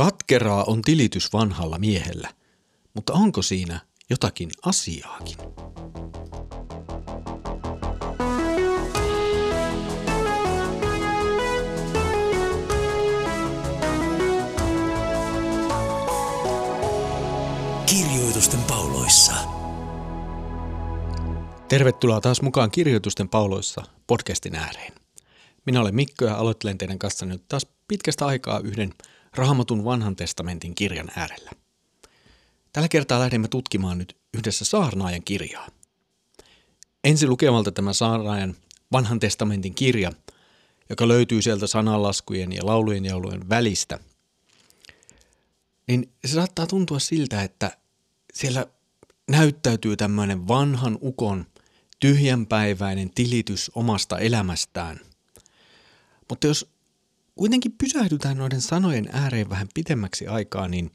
Katkeraa on tilitys vanhalla miehellä, mutta onko siinä jotakin asiaakin? Kirjoitusten pauloissa. Tervetuloa taas mukaan Kirjoitusten pauloissa podcastin ääreen. Minä olen Mikko ja aloittelen teidän kanssa nyt taas pitkästä aikaa yhden Raamatun vanhan testamentin kirjan äärellä. Tällä kertaa lähdemme tutkimaan nyt yhdessä saarnaajan kirjaa. Ensi lukemalta tämä saarnaajan vanhan testamentin kirja, joka löytyy sieltä sananlaskujen ja laulujen joulujen välistä, niin se saattaa tuntua siltä, että siellä näyttäytyy tämmöinen vanhan ukon tyhjänpäiväinen tilitys omasta elämästään. Mutta jos kuitenkin pysähdytään noiden sanojen ääreen vähän pitemmäksi aikaa, niin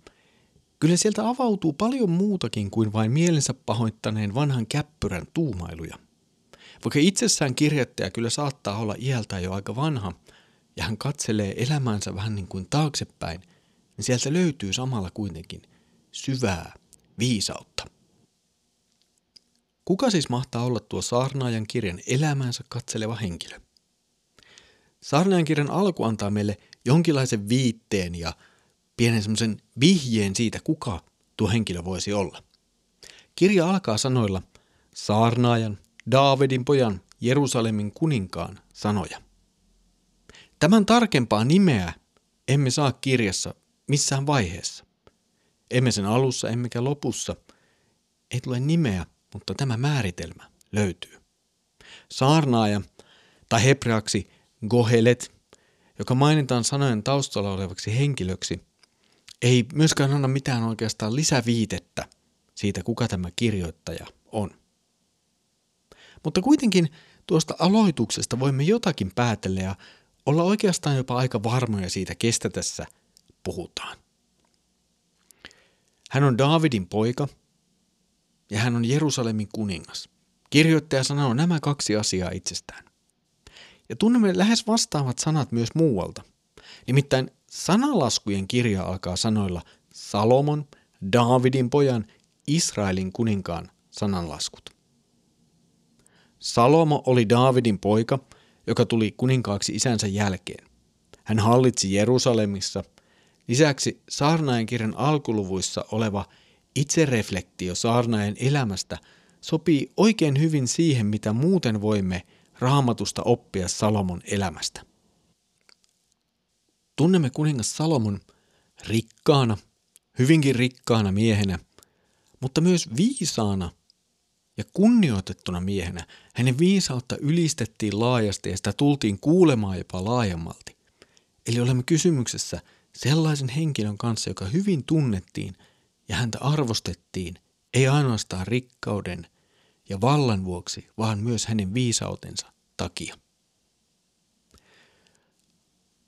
kyllä sieltä avautuu paljon muutakin kuin vain mielensä pahoittaneen vanhan käppyrän tuumailuja. Vaikka itsessään kirjoittaja kyllä saattaa olla iältä jo aika vanha, ja hän katselee elämäänsä vähän niin kuin taaksepäin, niin sieltä löytyy samalla kuitenkin syvää viisautta. Kuka siis mahtaa olla tuo saarnaajan kirjan elämäänsä katseleva henkilö? Saarnaajan kirjan alku antaa meille jonkinlaisen viitteen ja pienen semmoisen vihjeen siitä, kuka tuo henkilö voisi olla. Kirja alkaa sanoilla saarnaajan, Daavidin pojan, Jerusalemin kuninkaan sanoja. Tämän tarkempaa nimeä emme saa kirjassa missään vaiheessa. Emme sen alussa emmekä lopussa. Ei tule nimeä, mutta tämä määritelmä löytyy. Saarnaaja tai hebreaksi Gohelet, joka mainitaan sanojen taustalla olevaksi henkilöksi, ei myöskään anna mitään oikeastaan lisäviitettä siitä, kuka tämä kirjoittaja on. Mutta kuitenkin tuosta aloituksesta voimme jotakin päätellä ja olla oikeastaan jopa aika varmoja siitä, kestä tässä puhutaan. Hän on Daavidin poika ja hän on Jerusalemin kuningas. Kirjoittaja sanoo nämä kaksi asiaa itsestään. Ja tunnemme lähes vastaavat sanat myös muualta. Nimittäin sanalaskujen kirja alkaa sanoilla Salomon, Daavidin pojan, Israelin kuninkaan sananlaskut. Salomo oli Daavidin poika, joka tuli kuninkaaksi isänsä jälkeen. Hän hallitsi Jerusalemissa. Lisäksi saarnaajan kirjan alkuluvuissa oleva itsereflektio saarnaajan elämästä sopii oikein hyvin siihen, mitä muuten voimme – raamatusta oppia Salomon elämästä. Tunnemme kuningas Salomon rikkaana, hyvinkin rikkaana miehenä, mutta myös viisaana ja kunnioitettuna miehenä. Hänen viisautta ylistettiin laajasti ja sitä tultiin kuulemaan jopa laajemmalti. Eli olemme kysymyksessä sellaisen henkilön kanssa, joka hyvin tunnettiin ja häntä arvostettiin, ei ainoastaan rikkauden ja vallan vuoksi, vaan myös hänen viisautensa takia.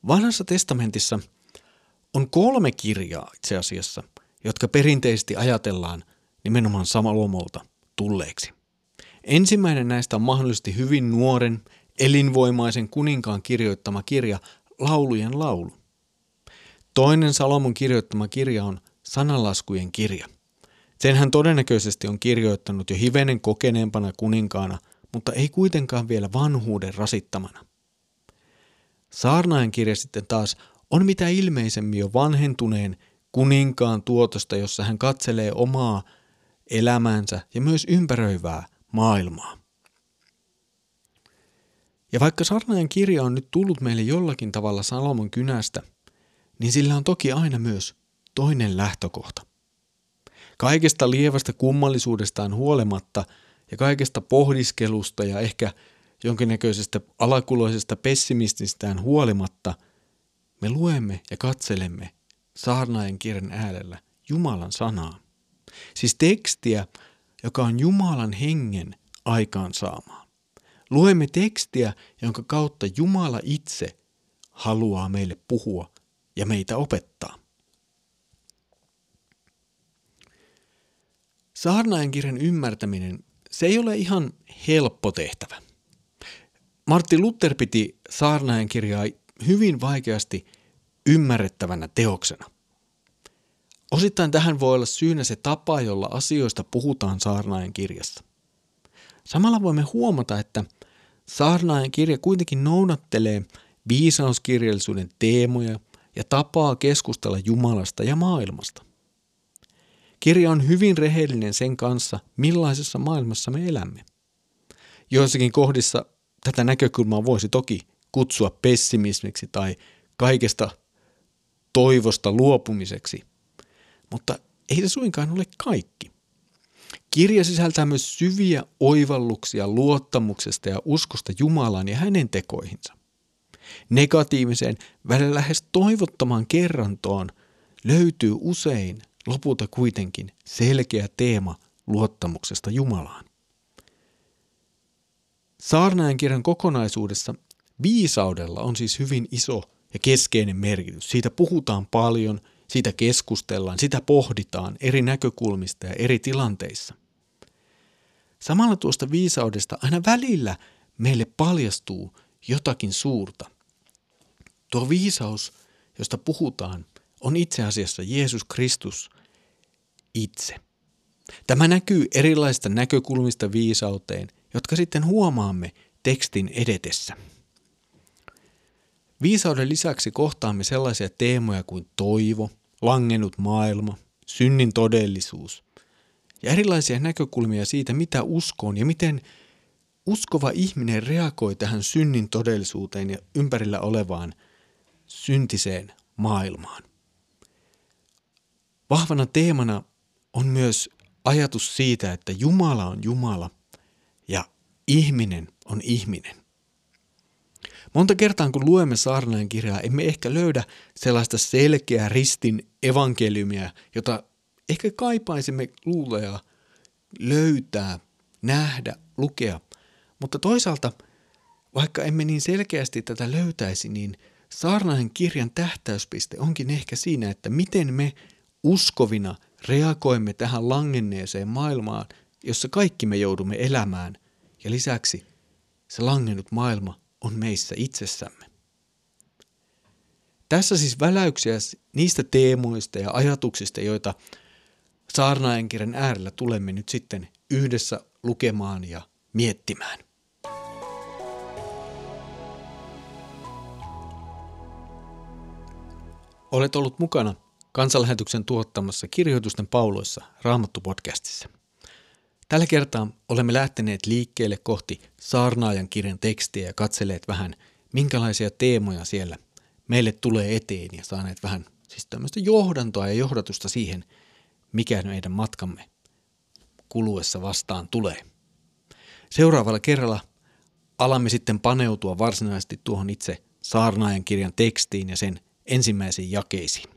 Vanhassa testamentissa on kolme kirjaa itse asiassa, jotka perinteisesti ajatellaan nimenomaan Samalomolta tulleeksi. Ensimmäinen näistä on mahdollisesti hyvin nuoren, elinvoimaisen kuninkaan kirjoittama kirja Laulujen laulu. Toinen Salomon kirjoittama kirja on Sananlaskujen kirja. Sen hän todennäköisesti on kirjoittanut jo hivenen kokeneempana kuninkaana, mutta ei kuitenkaan vielä vanhuuden rasittamana. Saarnaajan kirja sitten taas on mitä ilmeisemmin jo vanhentuneen kuninkaan tuotosta, jossa hän katselee omaa elämäänsä ja myös ympäröivää maailmaa. Ja vaikka saarnaajan kirja on nyt tullut meille jollakin tavalla Salomon kynästä, niin sillä on toki aina myös toinen lähtökohta. Kaikesta lievästä kummallisuudestaan huolimatta ja kaikesta pohdiskelusta ja ehkä jonkinnäköisestä alakuloisesta pessimististään huolimatta, me luemme ja katselemme saarnaajan kirjan äärellä Jumalan sanaa. Siis tekstiä, joka on Jumalan hengen aikaansaamaa. Luemme tekstiä, jonka kautta Jumala itse haluaa meille puhua ja meitä opettaa. Saarnaajan kirjan ymmärtäminen, se ei ole ihan helppo tehtävä. Martti Luther piti saarnaajan kirjaa hyvin vaikeasti ymmärrettävänä teoksena. Osittain tähän voi olla syynä se tapa, jolla asioista puhutaan saarnaajan kirjassa. Samalla voimme huomata, että saarnaajan kirja kuitenkin noudattelee viisauskirjallisuuden teemoja ja tapaa keskustella Jumalasta ja maailmasta. Kirja on hyvin rehellinen sen kanssa, millaisessa maailmassa me elämme. Joissakin kohdissa tätä näkökulmaa voisi toki kutsua pessimismiksi tai kaikesta toivosta luopumiseksi, mutta ei se suinkaan ole kaikki. Kirja sisältää myös syviä oivalluksia luottamuksesta ja uskosta Jumalaan ja hänen tekoihinsa. Negatiiviseen, välillä lähes toivottomaan kerrantoon löytyy usein lopulta kuitenkin selkeä teema luottamuksesta Jumalaan. Saarnaajan kirjan kokonaisuudessa viisaudella on siis hyvin iso ja keskeinen merkitys. Siitä puhutaan paljon, siitä keskustellaan, sitä pohditaan eri näkökulmista ja eri tilanteissa. Samalla tuosta viisaudesta aina välillä meille paljastuu jotakin suurta. Tuo viisaus, josta puhutaan, on itse asiassa Jeesus Kristus itse. Tämä näkyy erilaisista näkökulmista viisauteen, jotka sitten huomaamme tekstin edetessä. Viisauden lisäksi kohtaamme sellaisia teemoja kuin toivo, langennut maailma, synnin todellisuus ja erilaisia näkökulmia siitä, mitä uskoon ja miten uskova ihminen reagoi tähän synnin todellisuuteen ja ympärillä olevaan syntiseen maailmaan. Vahvana teemana on myös ajatus siitä, että Jumala on Jumala ja ihminen on ihminen. Monta kertaa kun luemme saarnaajan kirjaa, emme ehkä löydä sellaista selkeää ristin evankeliumia, jota ehkä kaipaisimme luuleja löytää, nähdä, lukea. Mutta toisaalta, vaikka emme niin selkeästi tätä löytäisi, niin saarnaajan kirjan tähtäyspiste onkin ehkä siinä, että miten me uskovina reagoimme tähän langenneeseen maailmaan, jossa kaikki me joudumme elämään, ja lisäksi se langennut maailma on meissä itsessämme. Tässä siis väläyksiä niistä teemoista ja ajatuksista, joita saarnaajan kirjan äärellä tulemme nyt sitten yhdessä lukemaan ja miettimään. Olet ollut mukana kansanlähetyksen tuottamassa kirjoitusten pauloissa Raamattu-podcastissa. Tällä kertaa olemme lähteneet liikkeelle kohti saarnaajan kirjan tekstiä ja katselleet vähän, minkälaisia teemoja siellä meille tulee eteen ja saaneet vähän siis tämmöistä johdantoa ja johdatusta siihen, mikä meidän matkamme kuluessa vastaan tulee. Seuraavalla kerralla alamme sitten paneutua varsinaisesti tuohon itse saarnaajan kirjan tekstiin ja sen ensimmäisiin jakeisiin.